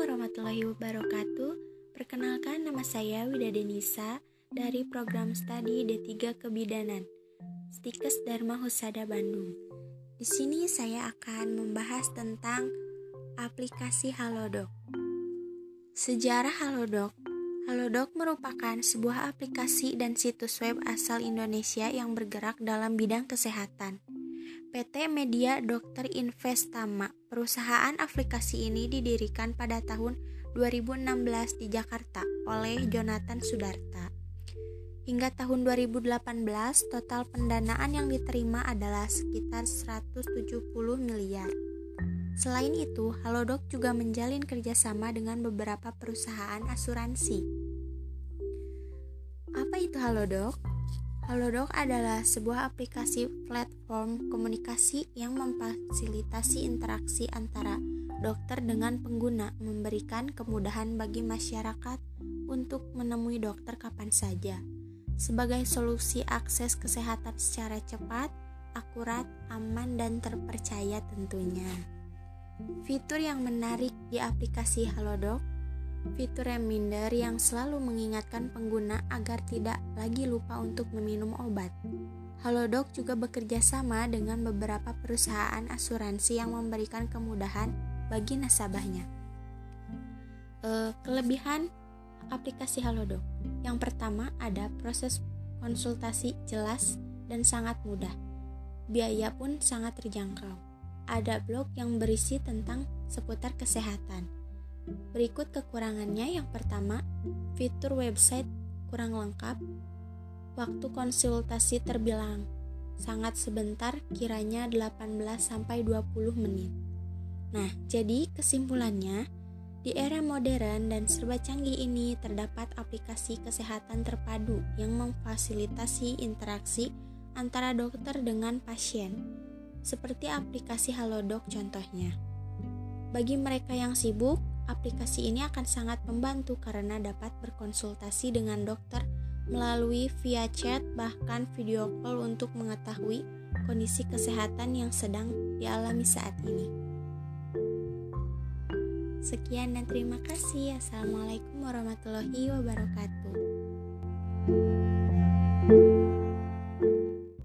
warahmatullahi wabarakatuh. Perkenalkan nama saya Wida Denisa dari program studi D3 Kebidanan, Stikes Dharma Husada Bandung. Di sini saya akan membahas tentang aplikasi Halodoc. Sejarah Halodoc Halodoc merupakan sebuah aplikasi dan situs web asal Indonesia yang bergerak dalam bidang kesehatan. PT Media Dokter Investama, perusahaan aplikasi ini didirikan pada tahun 2016 di Jakarta oleh Jonathan Sudarta. Hingga tahun 2018, total pendanaan yang diterima adalah sekitar 170 miliar. Selain itu, Halodoc juga menjalin kerjasama dengan beberapa perusahaan asuransi. Apa itu Halodoc? Halodoc adalah sebuah aplikasi platform komunikasi yang memfasilitasi interaksi antara dokter dengan pengguna, memberikan kemudahan bagi masyarakat untuk menemui dokter kapan saja. Sebagai solusi akses kesehatan secara cepat, akurat, aman, dan terpercaya tentunya. Fitur yang menarik di aplikasi Halodoc fitur reminder yang selalu mengingatkan pengguna agar tidak lagi lupa untuk meminum obat. Halodoc juga bekerja sama dengan beberapa perusahaan asuransi yang memberikan kemudahan bagi nasabahnya. E, kelebihan aplikasi Halodoc yang pertama ada proses konsultasi jelas dan sangat mudah. Biaya pun sangat terjangkau. Ada blog yang berisi tentang seputar kesehatan Berikut kekurangannya yang pertama, fitur website kurang lengkap. Waktu konsultasi terbilang sangat sebentar, kiranya 18 sampai 20 menit. Nah, jadi kesimpulannya, di era modern dan serba canggih ini terdapat aplikasi kesehatan terpadu yang memfasilitasi interaksi antara dokter dengan pasien, seperti aplikasi Halodoc contohnya. Bagi mereka yang sibuk, aplikasi ini akan sangat membantu karena dapat berkonsultasi dengan dokter melalui via chat bahkan video call untuk mengetahui kondisi kesehatan yang sedang dialami saat ini. Sekian dan terima kasih. Assalamualaikum warahmatullahi wabarakatuh.